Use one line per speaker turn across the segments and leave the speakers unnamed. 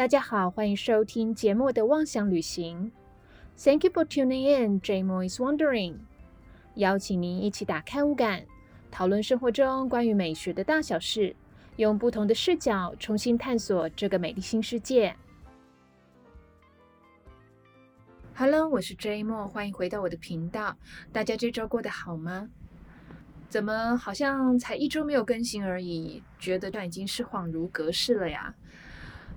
大家好，欢迎收听节目的妄想旅行。Thank you for tuning in. J Mo is wondering，邀请您一起打开五感，讨论生活中关于美学的大小事，用不同的视角重新探索这个美丽新世界。Hello，我是 J Mo，欢迎回到我的频道。大家这周过得好吗？怎么好像才一周没有更新而已，觉得这已经是恍如隔世了呀？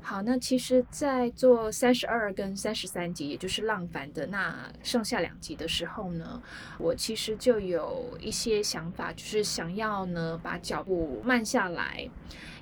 好，那其实，在做三十二跟三十三集，也就是浪凡的那上下两集的时候呢，我其实就有一些想法，就是想要呢把脚步慢下来。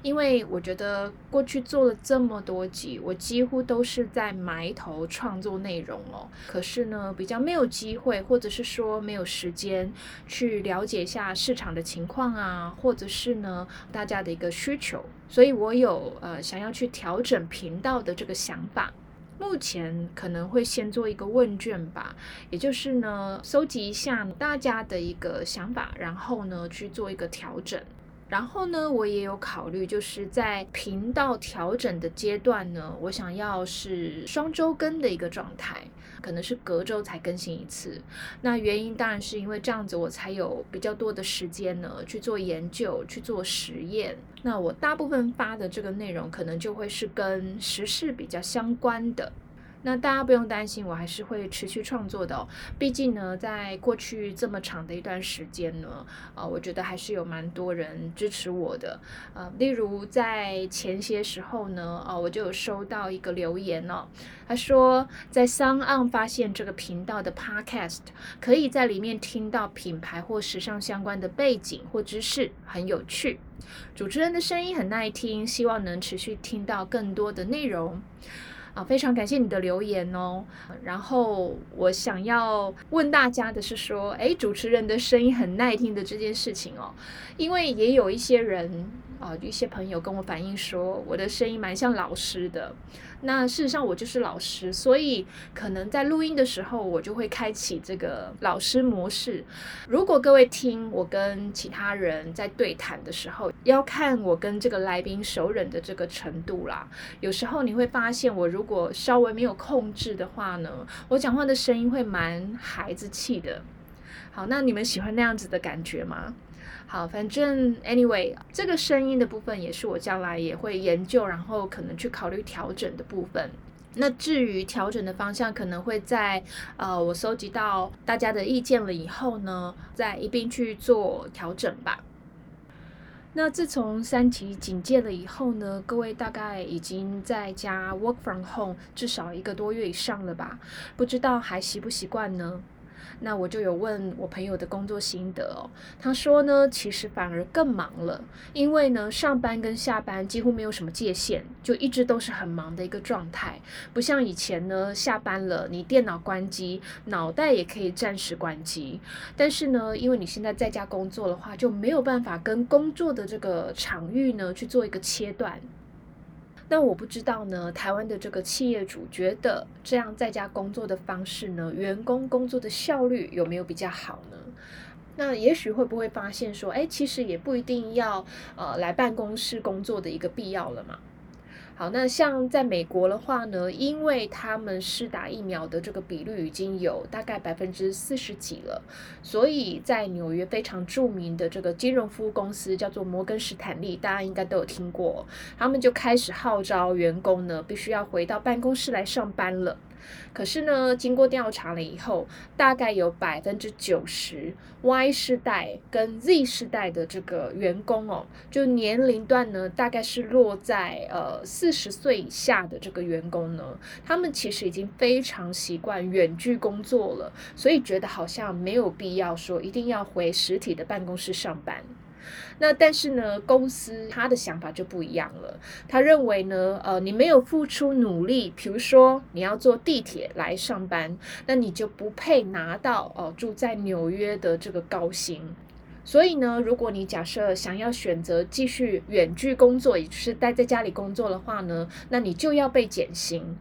因为我觉得过去做了这么多集，我几乎都是在埋头创作内容哦。可是呢，比较没有机会，或者是说没有时间去了解一下市场的情况啊，或者是呢大家的一个需求。所以我有呃想要去调整频道的这个想法。目前可能会先做一个问卷吧，也就是呢收集一下大家的一个想法，然后呢去做一个调整。然后呢，我也有考虑，就是在频道调整的阶段呢，我想要是双周更的一个状态，可能是隔周才更新一次。那原因当然是因为这样子，我才有比较多的时间呢去做研究、去做实验。那我大部分发的这个内容，可能就会是跟时事比较相关的。那大家不用担心，我还是会持续创作的哦。毕竟呢，在过去这么长的一段时间呢，啊，我觉得还是有蛮多人支持我的。呃，例如在前些时候呢，啊，我就有收到一个留言哦，他说在商岸发现这个频道的 Podcast，可以在里面听到品牌或时尚相关的背景或知识，很有趣。主持人的声音很耐听，希望能持续听到更多的内容。啊，非常感谢你的留言哦。然后我想要问大家的是说，哎，主持人的声音很耐听的这件事情哦，因为也有一些人啊，一些朋友跟我反映说，我的声音蛮像老师的。那事实上我就是老师，所以可能在录音的时候，我就会开启这个老师模式。如果各位听我跟其他人在对谈的时候，要看我跟这个来宾熟人的这个程度啦。有时候你会发现，我如果稍微没有控制的话呢，我讲话的声音会蛮孩子气的。好，那你们喜欢那样子的感觉吗？好，反正 anyway，这个声音的部分也是我将来也会研究，然后可能去考虑调整的部分。那至于调整的方向，可能会在呃我收集到大家的意见了以后呢，再一并去做调整吧。那自从三级警戒了以后呢，各位大概已经在家 work from home 至少一个多月以上了吧？不知道还习不习惯呢？那我就有问我朋友的工作心得哦，他说呢，其实反而更忙了，因为呢，上班跟下班几乎没有什么界限，就一直都是很忙的一个状态，不像以前呢，下班了你电脑关机，脑袋也可以暂时关机，但是呢，因为你现在在家工作的话，就没有办法跟工作的这个场域呢去做一个切断。那我不知道呢，台湾的这个企业主觉得这样在家工作的方式呢，员工工作的效率有没有比较好呢？那也许会不会发现说，哎，其实也不一定要呃来办公室工作的一个必要了嘛？好，那像在美国的话呢，因为他们施打疫苗的这个比率已经有大概百分之四十几了，所以在纽约非常著名的这个金融服务公司叫做摩根士坦利，大家应该都有听过，他们就开始号召员工呢，必须要回到办公室来上班了。可是呢，经过调查了以后，大概有百分之九十 Y 世代跟 Z 世代的这个员工哦，就年龄段呢，大概是落在呃四十岁以下的这个员工呢，他们其实已经非常习惯远距工作了，所以觉得好像没有必要说一定要回实体的办公室上班。那但是呢，公司他的想法就不一样了。他认为呢，呃，你没有付出努力，比如说你要坐地铁来上班，那你就不配拿到哦住在纽约的这个高薪。所以呢，如果你假设想要选择继续远距工作，也就是待在家里工作的话呢，那你就要被减薪。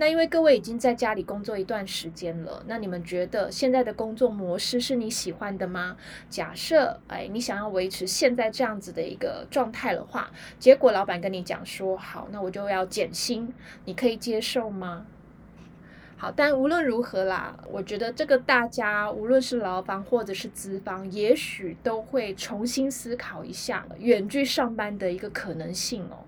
那因为各位已经在家里工作一段时间了，那你们觉得现在的工作模式是你喜欢的吗？假设哎，你想要维持现在这样子的一个状态的话，结果老板跟你讲说好，那我就要减薪，你可以接受吗？好，但无论如何啦，我觉得这个大家无论是劳方或者是资方，也许都会重新思考一下远距上班的一个可能性哦。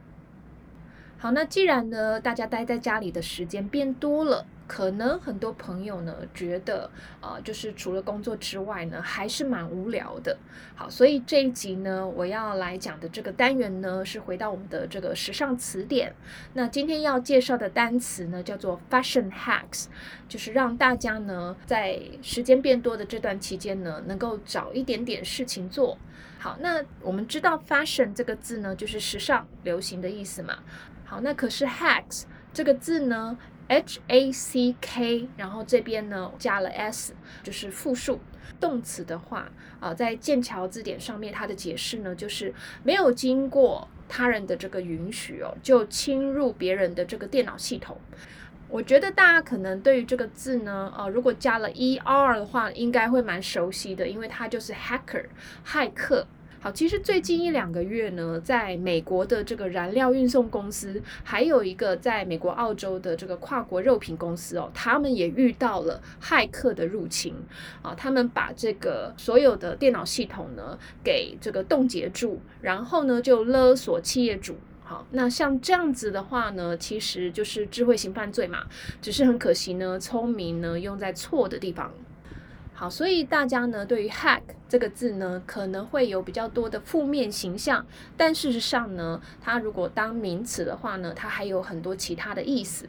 好，那既然呢，大家待在家里的时间变多了。可能很多朋友呢觉得，呃，就是除了工作之外呢，还是蛮无聊的。好，所以这一集呢，我要来讲的这个单元呢，是回到我们的这个时尚词典。那今天要介绍的单词呢，叫做 fashion hacks，就是让大家呢，在时间变多的这段期间呢，能够找一点点事情做。好，那我们知道 fashion 这个字呢，就是时尚、流行的意思嘛。好，那可是 hacks 这个字呢？H A C K，然后这边呢加了 s，就是复数动词的话啊，在剑桥字典上面它的解释呢，就是没有经过他人的这个允许哦，就侵入别人的这个电脑系统。我觉得大家可能对于这个字呢，呃，如果加了 e r 的话，应该会蛮熟悉的，因为它就是 hacker，骇客。好，其实最近一两个月呢，在美国的这个燃料运送公司，还有一个在美国、澳洲的这个跨国肉品公司哦，他们也遇到了骇客的入侵啊，他们把这个所有的电脑系统呢给这个冻结住，然后呢就勒索企业主。好，那像这样子的话呢，其实就是智慧型犯罪嘛，只是很可惜呢，聪明呢用在错的地方。好，所以大家呢对于 hack 这个字呢可能会有比较多的负面形象，但事实上呢，它如果当名词的话呢，它还有很多其他的意思。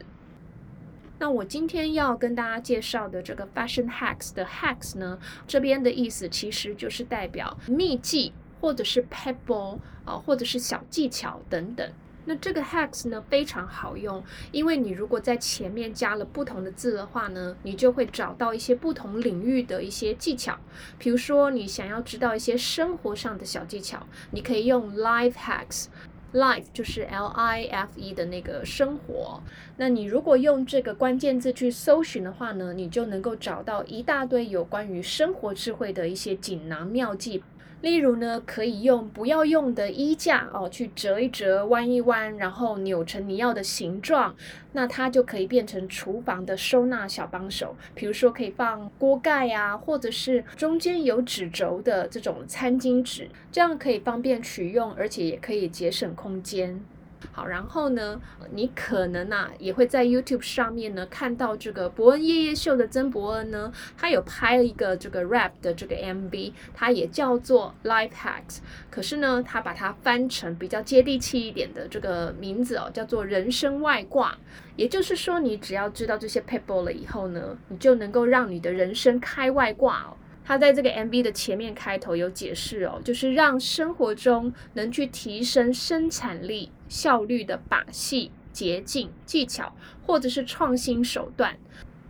那我今天要跟大家介绍的这个 fashion hacks 的 hacks 呢，这边的意思其实就是代表秘技或者是 pebble 啊，或者是小技巧等等。那这个 hacks 呢非常好用，因为你如果在前面加了不同的字的话呢，你就会找到一些不同领域的一些技巧。比如说，你想要知道一些生活上的小技巧，你可以用 life hacks。life 就是 L I F E 的那个生活。那你如果用这个关键字去搜寻的话呢，你就能够找到一大堆有关于生活智慧的一些锦囊妙计。例如呢，可以用不要用的衣架哦，去折一折、弯一弯，然后扭成你要的形状，那它就可以变成厨房的收纳小帮手。比如说，可以放锅盖呀，或者是中间有纸轴的这种餐巾纸，这样可以方便取用，而且也可以节省空间。好，然后呢，你可能呐也会在 YouTube 上面呢看到这个伯恩夜夜秀的曾伯恩呢，他有拍了一个这个 rap 的这个 MV，它也叫做 Life Hacks，可是呢，他把它翻成比较接地气一点的这个名字哦，叫做人生外挂。也就是说，你只要知道这些 people 了以后呢，你就能够让你的人生开外挂哦。他在这个 MV 的前面开头有解释哦，就是让生活中能去提升生产力效率的把戏、捷径、技巧，或者是创新手段。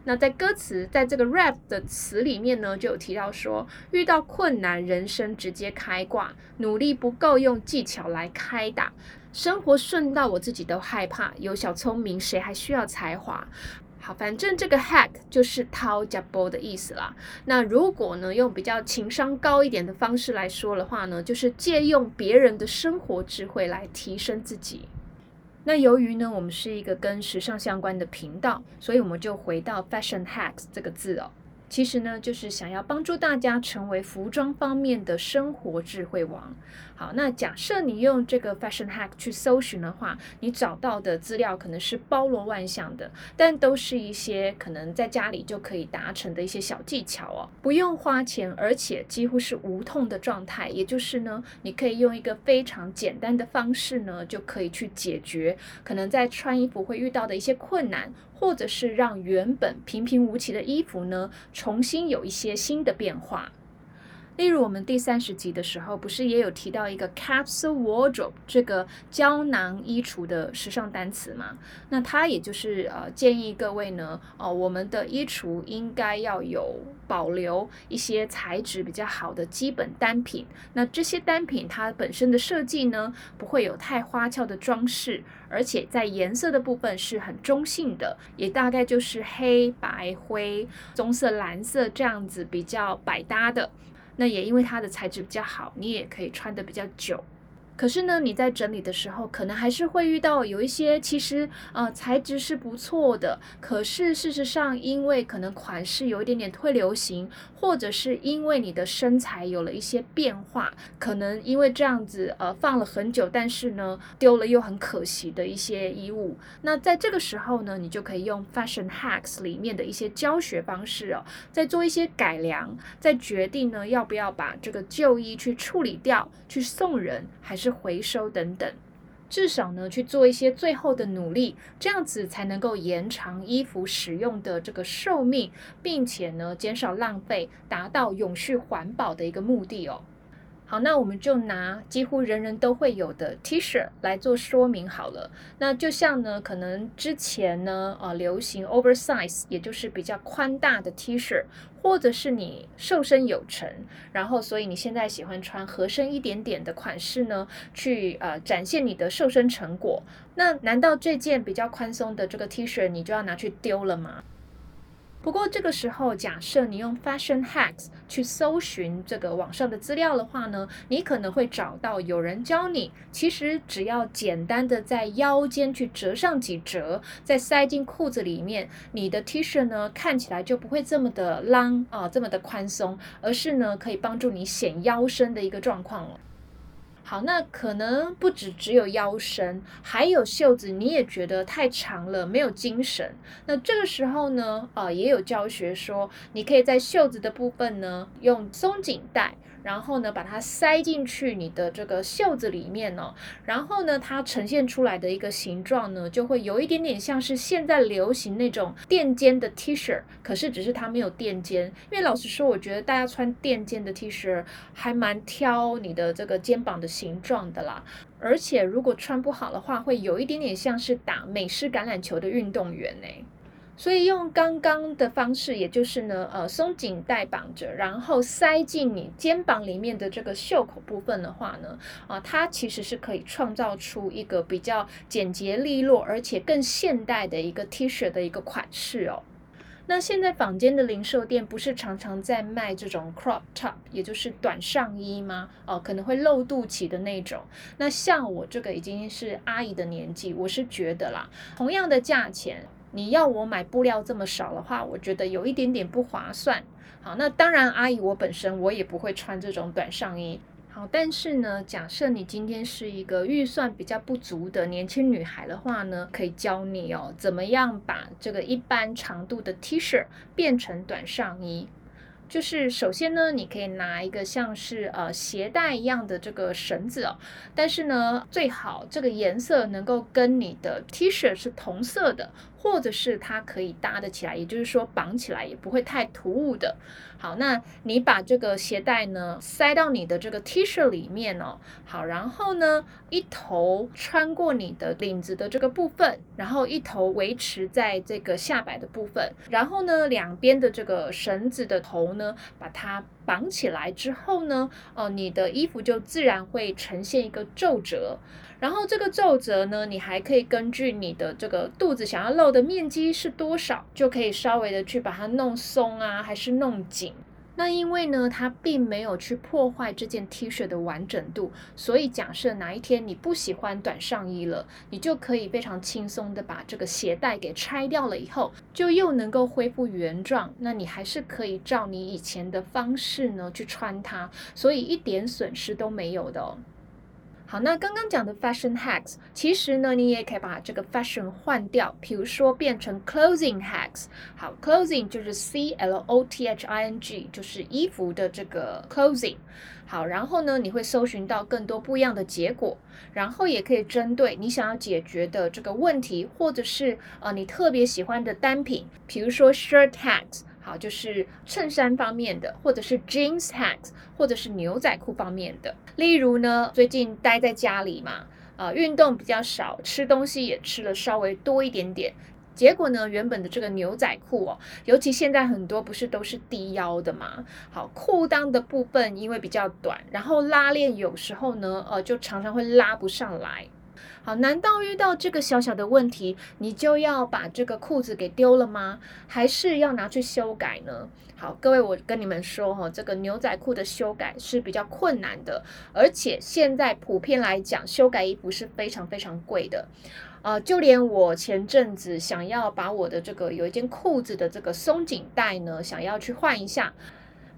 那在歌词，在这个 rap 的词里面呢，就有提到说，遇到困难，人生直接开挂，努力不够，用技巧来开打，生活顺到我自己都害怕，有小聪明，谁还需要才华？好，反正这个 hack 就是掏家波的意思啦。那如果呢，用比较情商高一点的方式来说的话呢，就是借用别人的生活智慧来提升自己。那由于呢，我们是一个跟时尚相关的频道，所以我们就回到 fashion hacks 这个字哦。其实呢，就是想要帮助大家成为服装方面的生活智慧王。好，那假设你用这个 fashion hack 去搜寻的话，你找到的资料可能是包罗万象的，但都是一些可能在家里就可以达成的一些小技巧哦，不用花钱，而且几乎是无痛的状态。也就是呢，你可以用一个非常简单的方式呢，就可以去解决可能在穿衣服会遇到的一些困难。或者是让原本平平无奇的衣服呢，重新有一些新的变化。例如，我们第三十集的时候，不是也有提到一个 capsule wardrobe 这个胶囊衣橱的时尚单词吗？那它也就是呃建议各位呢，哦，我们的衣橱应该要有保留一些材质比较好的基本单品。那这些单品它本身的设计呢，不会有太花俏的装饰，而且在颜色的部分是很中性的，也大概就是黑白灰、棕色、蓝色这样子比较百搭的。那也因为它的材质比较好，你也可以穿的比较久。可是呢，你在整理的时候，可能还是会遇到有一些其实呃材质是不错的，可是事实上因为可能款式有一点点退流行，或者是因为你的身材有了一些变化，可能因为这样子呃放了很久，但是呢丢了又很可惜的一些衣物。那在这个时候呢，你就可以用 Fashion Hacks 里面的一些教学方式哦，再做一些改良，再决定呢要不要把这个旧衣去处理掉，去送人还是。是回收等等，至少呢去做一些最后的努力，这样子才能够延长衣服使用的这个寿命，并且呢减少浪费，达到永续环保的一个目的哦。好，那我们就拿几乎人人都会有的 T 恤来做说明好了。那就像呢，可能之前呢，呃，流行 oversize，也就是比较宽大的 T 恤，或者是你瘦身有成，然后所以你现在喜欢穿合身一点点的款式呢，去呃展现你的瘦身成果。那难道这件比较宽松的这个 T 恤你就要拿去丢了吗？不过这个时候，假设你用 Fashion Hacks 去搜寻这个网上的资料的话呢，你可能会找到有人教你，其实只要简单的在腰间去折上几折，再塞进裤子里面，你的 T 恤呢看起来就不会这么的 long 啊，这么的宽松，而是呢可以帮助你显腰身的一个状况了。好，那可能不止只有腰身，还有袖子，你也觉得太长了，没有精神。那这个时候呢，啊，也有教学说，你可以在袖子的部分呢，用松紧带。然后呢，把它塞进去你的这个袖子里面呢，然后呢，它呈现出来的一个形状呢，就会有一点点像是现在流行那种垫肩的 T 恤，可是只是它没有垫肩。因为老实说，我觉得大家穿垫肩的 T 恤还蛮挑你的这个肩膀的形状的啦，而且如果穿不好的话，会有一点点像是打美式橄榄球的运动员呢。所以用刚刚的方式，也就是呢，呃，松紧带绑着，然后塞进你肩膀里面的这个袖口部分的话呢，啊，它其实是可以创造出一个比较简洁利落，而且更现代的一个 T 恤的一个款式哦。那现在坊间的零售店不是常常在卖这种 crop top，也就是短上衣吗？哦，可能会露肚脐的那种。那像我这个已经是阿姨的年纪，我是觉得啦，同样的价钱。你要我买布料这么少的话，我觉得有一点点不划算。好，那当然，阿姨我本身我也不会穿这种短上衣。好，但是呢，假设你今天是一个预算比较不足的年轻女孩的话呢，可以教你哦，怎么样把这个一般长度的 T 恤变成短上衣。就是首先呢，你可以拿一个像是呃鞋带一样的这个绳子哦，但是呢，最好这个颜色能够跟你的 T 恤是同色的。或者是它可以搭得起来，也就是说绑起来也不会太突兀的。好，那你把这个鞋带呢塞到你的这个 T 恤里面哦。好，然后呢一头穿过你的领子的这个部分，然后一头维持在这个下摆的部分，然后呢两边的这个绳子的头呢把它绑起来之后呢，哦，你的衣服就自然会呈现一个皱褶。然后这个皱褶呢，你还可以根据你的这个肚子想要露的面积是多少，就可以稍微的去把它弄松啊，还是弄紧。那因为呢，它并没有去破坏这件 T 恤的完整度，所以假设哪一天你不喜欢短上衣了，你就可以非常轻松的把这个鞋带给拆掉了以后，就又能够恢复原状。那你还是可以照你以前的方式呢去穿它，所以一点损失都没有的哦。好，那刚刚讲的 fashion hacks，其实呢，你也可以把这个 fashion 换掉，比如说变成 clothing hacks。好，clothing 就是 C L O T H I N G，就是衣服的这个 clothing。好，然后呢，你会搜寻到更多不一样的结果，然后也可以针对你想要解决的这个问题，或者是呃你特别喜欢的单品，比如说 shirt hacks。好，就是衬衫方面的，或者是 jeans hacks，或者是牛仔裤方面的。例如呢，最近待在家里嘛，呃，运动比较少，吃东西也吃了稍微多一点点。结果呢，原本的这个牛仔裤哦，尤其现在很多不是都是低腰的嘛，好，裤裆的部分因为比较短，然后拉链有时候呢，呃，就常常会拉不上来。好，难道遇到这个小小的问题，你就要把这个裤子给丢了吗？还是要拿去修改呢？好，各位，我跟你们说哈，这个牛仔裤的修改是比较困难的，而且现在普遍来讲，修改衣服是非常非常贵的。呃，就连我前阵子想要把我的这个有一件裤子的这个松紧带呢，想要去换一下，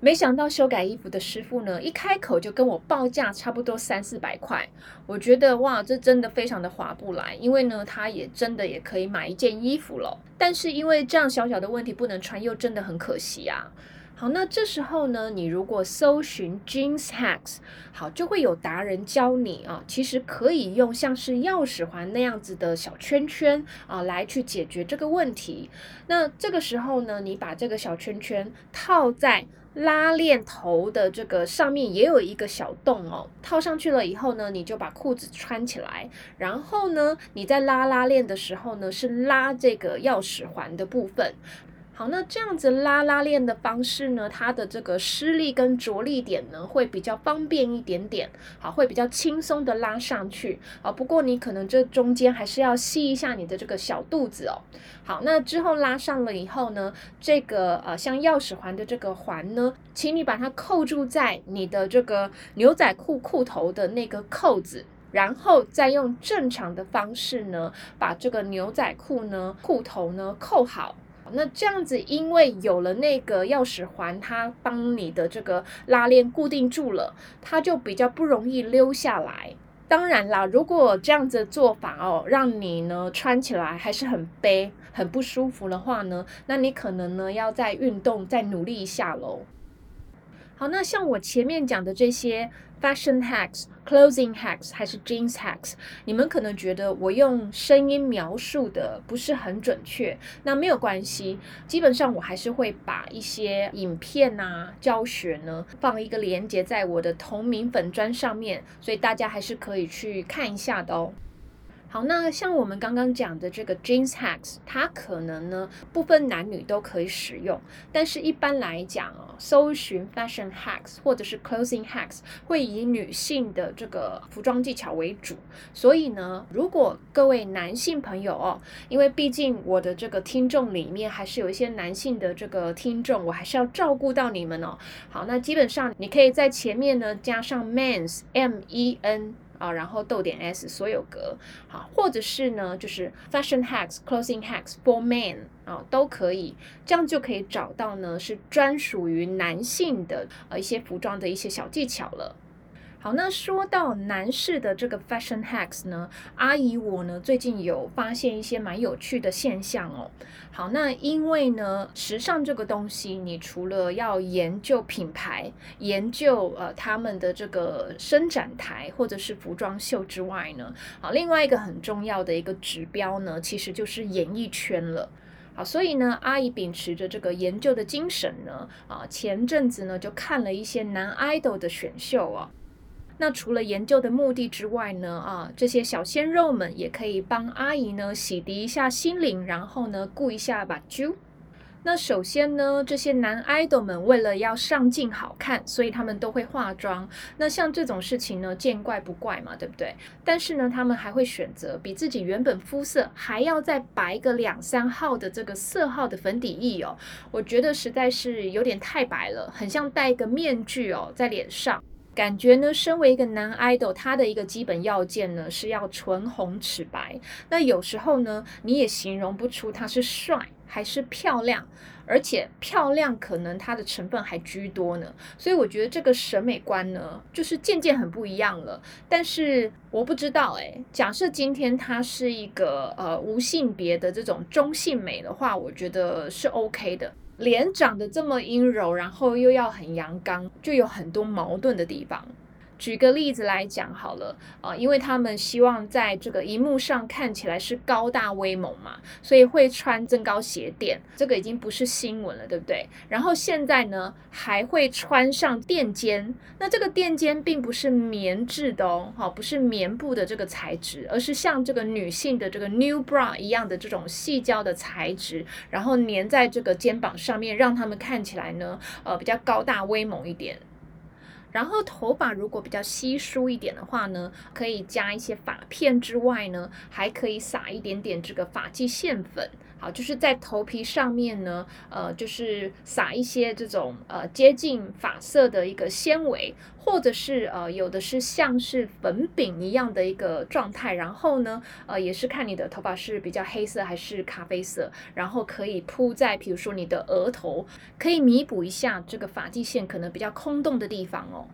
没想到修改衣服的师傅呢，一开口就跟我报价差不多三四百块。我觉得哇，这真的非常的划不来，因为呢，他也真的也可以买一件衣服了，但是因为这样小小的问题不能穿，又真的很可惜啊。好，那这时候呢，你如果搜寻 jeans hacks，好，就会有达人教你啊，其实可以用像是钥匙环那样子的小圈圈啊，来去解决这个问题。那这个时候呢，你把这个小圈圈套在拉链头的这个上面，也有一个小洞哦，套上去了以后呢，你就把裤子穿起来，然后呢，你在拉拉链的时候呢，是拉这个钥匙环的部分。好，那这样子拉拉链的方式呢，它的这个施力跟着力点呢，会比较方便一点点，好，会比较轻松的拉上去，啊，不过你可能这中间还是要吸一下你的这个小肚子哦。好，那之后拉上了以后呢，这个呃像钥匙环的这个环呢，请你把它扣住在你的这个牛仔裤裤头的那个扣子，然后再用正常的方式呢，把这个牛仔裤呢裤头呢扣好。那这样子，因为有了那个钥匙环，它帮你的这个拉链固定住了，它就比较不容易溜下来。当然啦，如果这样子做法哦，让你呢穿起来还是很背、很不舒服的话呢，那你可能呢要再运动、再努力一下喽。好，那像我前面讲的这些 fashion hacks、clothing hacks 还是 jeans hacks，你们可能觉得我用声音描述的不是很准确，那没有关系，基本上我还是会把一些影片啊、教学呢放一个连接在我的同名粉砖上面，所以大家还是可以去看一下的哦。好，那像我们刚刚讲的这个 jeans hacks，它可能呢不分男女都可以使用，但是一般来讲哦，搜寻 fashion hacks 或者是 clothing hacks 会以女性的这个服装技巧为主，所以呢，如果各位男性朋友哦，因为毕竟我的这个听众里面还是有一些男性的这个听众，我还是要照顾到你们哦。好，那基本上你可以在前面呢加上 men's m e n。啊，然后逗点 s 所有格，好，或者是呢，就是 fashion hacks、clothing hacks for men 啊，都可以，这样就可以找到呢，是专属于男性的呃一些服装的一些小技巧了。好，那说到男士的这个 fashion hacks 呢，阿姨我呢最近有发现一些蛮有趣的现象哦。好，那因为呢，时尚这个东西，你除了要研究品牌、研究呃他们的这个伸展台或者是服装秀之外呢，好，另外一个很重要的一个指标呢，其实就是演艺圈了。好，所以呢，阿姨秉持着这个研究的精神呢，啊，前阵子呢就看了一些男 idol 的选秀啊。那除了研究的目的之外呢，啊，这些小鲜肉们也可以帮阿姨呢洗涤一下心灵，然后呢顾一下把揪。那首先呢，这些男 idol 们为了要上镜好看，所以他们都会化妆。那像这种事情呢，见怪不怪嘛，对不对？但是呢，他们还会选择比自己原本肤色还要再白个两三号的这个色号的粉底液哦。我觉得实在是有点太白了，很像戴一个面具哦在脸上。感觉呢，身为一个男 idol，他的一个基本要件呢是要唇红齿白。那有时候呢，你也形容不出他是帅还是漂亮，而且漂亮可能它的成分还居多呢。所以我觉得这个审美观呢，就是渐渐很不一样了。但是我不知道哎，假设今天他是一个呃无性别的这种中性美的话，我觉得是 OK 的。脸长得这么阴柔，然后又要很阳刚，就有很多矛盾的地方。举个例子来讲好了，啊，因为他们希望在这个荧幕上看起来是高大威猛嘛，所以会穿增高鞋垫，这个已经不是新闻了，对不对？然后现在呢，还会穿上垫肩，那这个垫肩并不是棉质的哦，哈，不是棉布的这个材质，而是像这个女性的这个 new bra 一样的这种细胶的材质，然后粘在这个肩膀上面，让他们看起来呢，呃，比较高大威猛一点。然后头发如果比较稀疏一点的话呢，可以加一些发片之外呢，还可以撒一点点这个发际线粉。好，就是在头皮上面呢，呃，就是撒一些这种呃接近发色的一个纤维，或者是呃有的是像是粉饼一样的一个状态，然后呢，呃也是看你的头发是比较黑色还是咖啡色，然后可以铺在比如说你的额头，可以弥补一下这个发际线可能比较空洞的地方哦。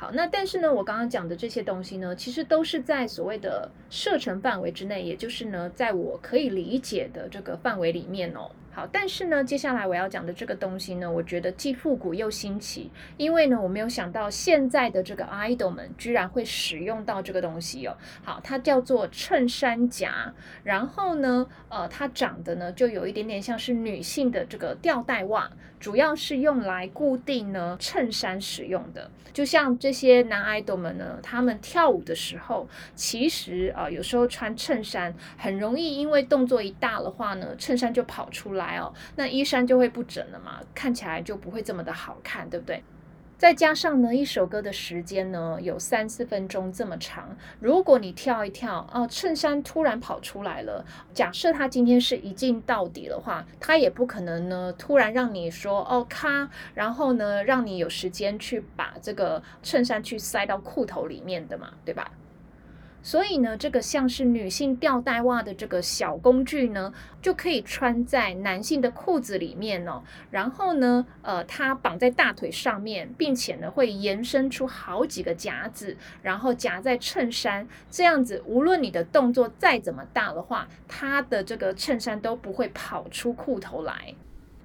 好，那但是呢，我刚刚讲的这些东西呢，其实都是在所谓的射程范围之内，也就是呢，在我可以理解的这个范围里面哦。好，但是呢，接下来我要讲的这个东西呢，我觉得既复古又新奇，因为呢，我没有想到现在的这个 idol 们居然会使用到这个东西哦。好，它叫做衬衫夹，然后呢，呃，它长得呢就有一点点像是女性的这个吊带袜，主要是用来固定呢衬衫使用的。就像这些男 idol 们呢，他们跳舞的时候，其实啊，有时候穿衬衫很容易，因为动作一大的话呢，衬衫就跑出来。哦，那衣衫就会不整了嘛，看起来就不会这么的好看，对不对？再加上呢，一首歌的时间呢有三四分钟这么长，如果你跳一跳，哦，衬衫突然跑出来了，假设他今天是一镜到底的话，他也不可能呢突然让你说哦咔，然后呢让你有时间去把这个衬衫去塞到裤头里面的嘛，对吧？所以呢，这个像是女性吊带袜的这个小工具呢，就可以穿在男性的裤子里面哦。然后呢，呃，它绑在大腿上面，并且呢会延伸出好几个夹子，然后夹在衬衫。这样子，无论你的动作再怎么大的话，它的这个衬衫都不会跑出裤头来。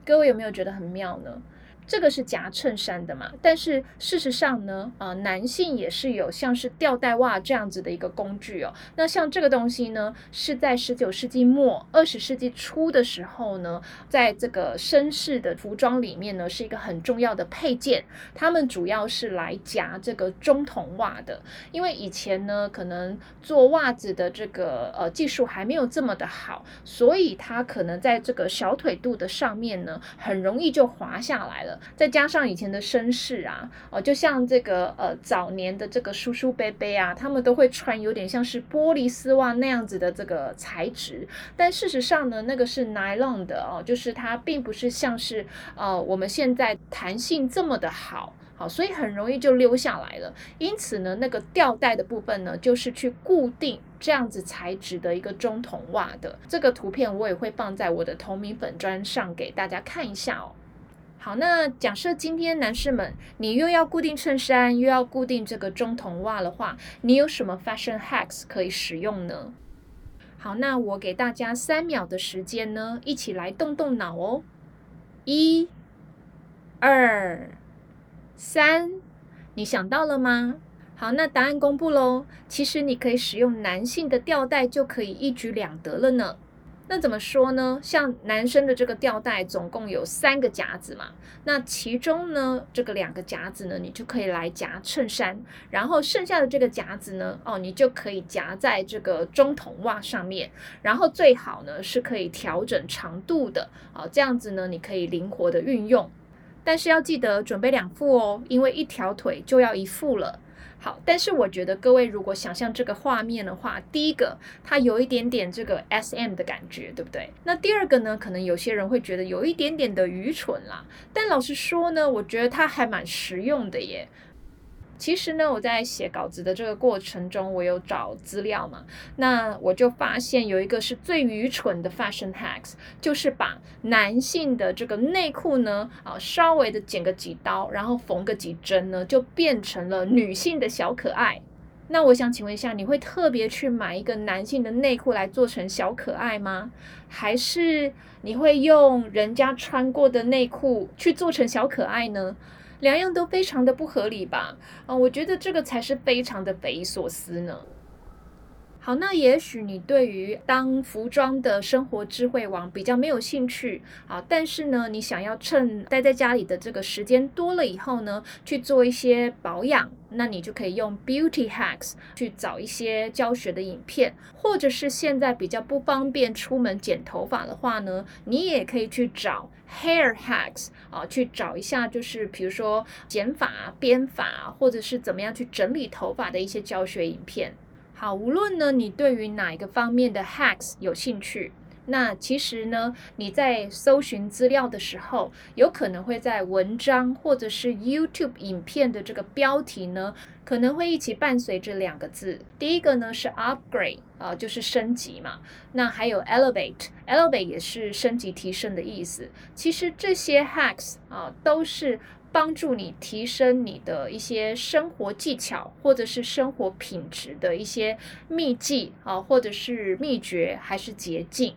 各位有没有觉得很妙呢？这个是夹衬衫的嘛？但是事实上呢，啊，男性也是有像是吊带袜这样子的一个工具哦。那像这个东西呢，是在十九世纪末、二十世纪初的时候呢，在这个绅士的服装里面呢，是一个很重要的配件。他们主要是来夹这个中筒袜的，因为以前呢，可能做袜子的这个呃技术还没有这么的好，所以它可能在这个小腿肚的上面呢，很容易就滑下来了。再加上以前的绅士啊，哦，就像这个呃早年的这个叔叔伯伯啊，他们都会穿有点像是玻璃丝袜那样子的这个材质，但事实上呢，那个是 nylon 的哦，就是它并不是像是呃我们现在弹性这么的好。好，所以很容易就溜下来了。因此呢，那个吊带的部分呢，就是去固定这样子材质的一个中筒袜的。这个图片我也会放在我的同名粉砖上给大家看一下哦。好，那假设今天男士们，你又要固定衬衫，又要固定这个中筒袜的话，你有什么 fashion hacks 可以使用呢？好，那我给大家三秒的时间呢，一起来动动脑哦。一、二、三，你想到了吗？好，那答案公布喽。其实你可以使用男性的吊带，就可以一举两得了呢。那怎么说呢？像男生的这个吊带总共有三个夹子嘛，那其中呢，这个两个夹子呢，你就可以来夹衬衫，然后剩下的这个夹子呢，哦，你就可以夹在这个中筒袜上面，然后最好呢是可以调整长度的，哦，这样子呢你可以灵活的运用，但是要记得准备两副哦，因为一条腿就要一副了。好，但是我觉得各位如果想象这个画面的话，第一个它有一点点这个 S M 的感觉，对不对？那第二个呢，可能有些人会觉得有一点点的愚蠢啦。但老实说呢，我觉得它还蛮实用的耶。其实呢，我在写稿子的这个过程中，我有找资料嘛，那我就发现有一个是最愚蠢的 fashion hacks，就是把男性的这个内裤呢，啊，稍微的剪个几刀，然后缝个几针呢，就变成了女性的小可爱。那我想请问一下，你会特别去买一个男性的内裤来做成小可爱吗？还是你会用人家穿过的内裤去做成小可爱呢？两样都非常的不合理吧？啊，我觉得这个才是非常的匪夷所思呢。好，那也许你对于当服装的生活智慧王比较没有兴趣啊，但是呢，你想要趁待在家里的这个时间多了以后呢，去做一些保养，那你就可以用 Beauty Hacks 去找一些教学的影片，或者是现在比较不方便出门剪头发的话呢，你也可以去找 Hair Hacks 啊，去找一下就是比如说剪发、编发，或者是怎么样去整理头发的一些教学影片。好，无论呢你对于哪一个方面的 hacks 有兴趣，那其实呢你在搜寻资料的时候，有可能会在文章或者是 YouTube 影片的这个标题呢，可能会一起伴随着两个字。第一个呢是 upgrade 啊，就是升级嘛。那还有 elevate，elevate 也是升级提升的意思。其实这些 hacks 啊都是。帮助你提升你的一些生活技巧，或者是生活品质的一些秘技啊，或者是秘诀，还是捷径。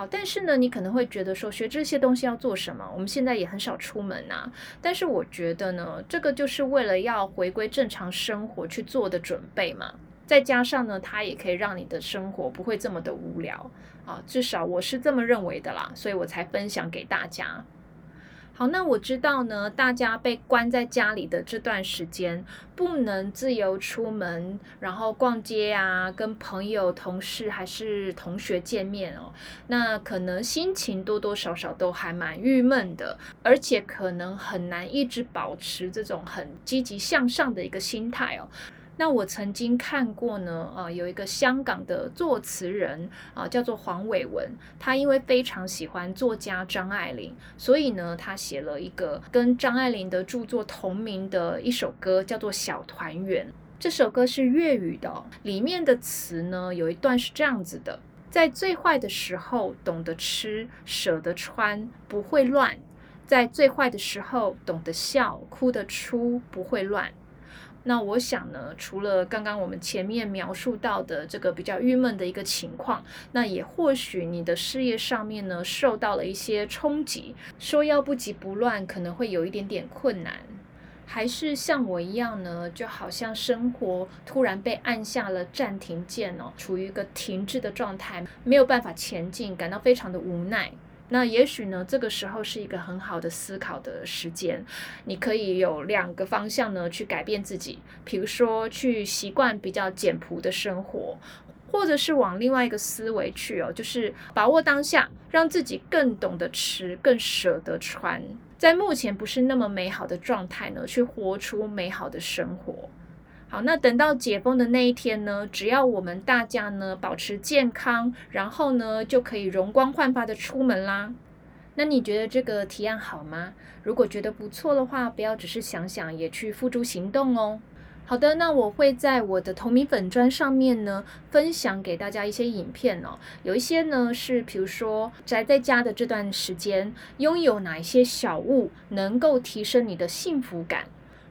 好，但是呢，你可能会觉得说，学这些东西要做什么？我们现在也很少出门呐。但是我觉得呢，这个就是为了要回归正常生活去做的准备嘛。再加上呢，它也可以让你的生活不会这么的无聊啊。至少我是这么认为的啦，所以我才分享给大家。好，那我知道呢，大家被关在家里的这段时间，不能自由出门，然后逛街啊，跟朋友、同事还是同学见面哦，那可能心情多多少少都还蛮郁闷的，而且可能很难一直保持这种很积极向上的一个心态哦。那我曾经看过呢，啊，有一个香港的作词人啊，叫做黄伟文，他因为非常喜欢作家张爱玲，所以呢，他写了一个跟张爱玲的著作同名的一首歌，叫做《小团圆》。这首歌是粤语的，里面的词呢，有一段是这样子的：在最坏的时候懂得吃，舍得穿，不会乱；在最坏的时候懂得笑，哭得出，不会乱。那我想呢，除了刚刚我们前面描述到的这个比较郁闷的一个情况，那也或许你的事业上面呢受到了一些冲击，说要不急不乱，可能会有一点点困难，还是像我一样呢，就好像生活突然被按下了暂停键哦，处于一个停滞的状态，没有办法前进，感到非常的无奈。那也许呢，这个时候是一个很好的思考的时间，你可以有两个方向呢去改变自己，比如说去习惯比较简朴的生活，或者是往另外一个思维去哦，就是把握当下，让自己更懂得吃，更舍得穿，在目前不是那么美好的状态呢，去活出美好的生活。好，那等到解封的那一天呢？只要我们大家呢保持健康，然后呢就可以容光焕发的出门啦。那你觉得这个提案好吗？如果觉得不错的话，不要只是想想，也去付诸行动哦。好的，那我会在我的同名粉砖上面呢分享给大家一些影片哦。有一些呢是，比如说宅在家的这段时间，拥有哪一些小物能够提升你的幸福感。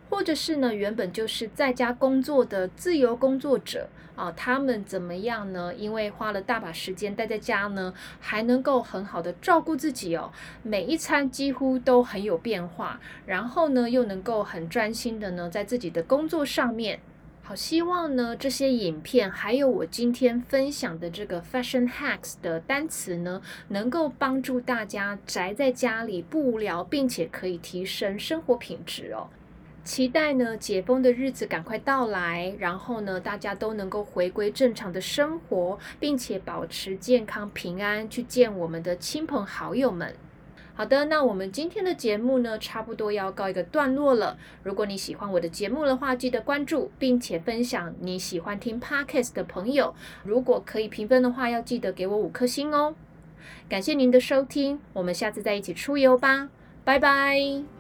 或者是呢，原本就是在家工作的自由工作者啊，他们怎么样呢？因为花了大把时间待在家呢，还能够很好的照顾自己哦，每一餐几乎都很有变化，然后呢，又能够很专心的呢，在自己的工作上面。好，希望呢这些影片，还有我今天分享的这个 Fashion Hacks 的单词呢，能够帮助大家宅在家里不无聊，并且可以提升生活品质哦。期待呢，解封的日子赶快到来，然后呢，大家都能够回归正常的生活，并且保持健康平安，去见我们的亲朋好友们。好的，那我们今天的节目呢，差不多要告一个段落了。如果你喜欢我的节目的话，记得关注，并且分享你喜欢听 Podcast 的朋友。如果可以评分的话，要记得给我五颗星哦。感谢您的收听，我们下次再一起出游吧，拜拜。